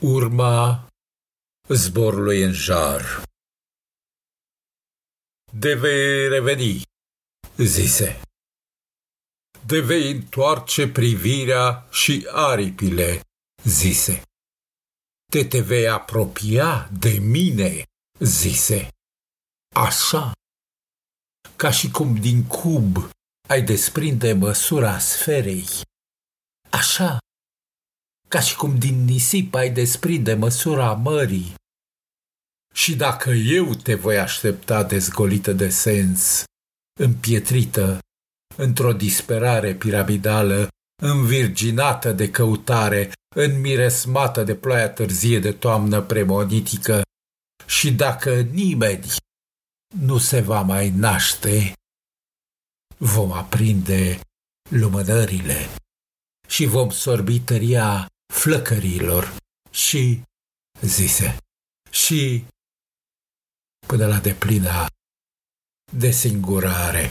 urma zborului în jar. De vei reveni, zise. De vei întoarce privirea și aripile, zise. Te te vei apropia de mine, zise. Așa, ca și cum din cub ai desprinde măsura sferei. Așa, ca și cum din nisip ai desprinde măsura mării. Și dacă eu te voi aștepta dezgolită de sens, împietrită, într-o disperare piramidală, învirginată de căutare, înmiresmată de ploaia târzie de toamnă premonitică, și dacă nimeni nu se va mai naște, vom aprinde lumânările și vom sorbi tăria flăcărilor și, zise, și până la deplina desingurare.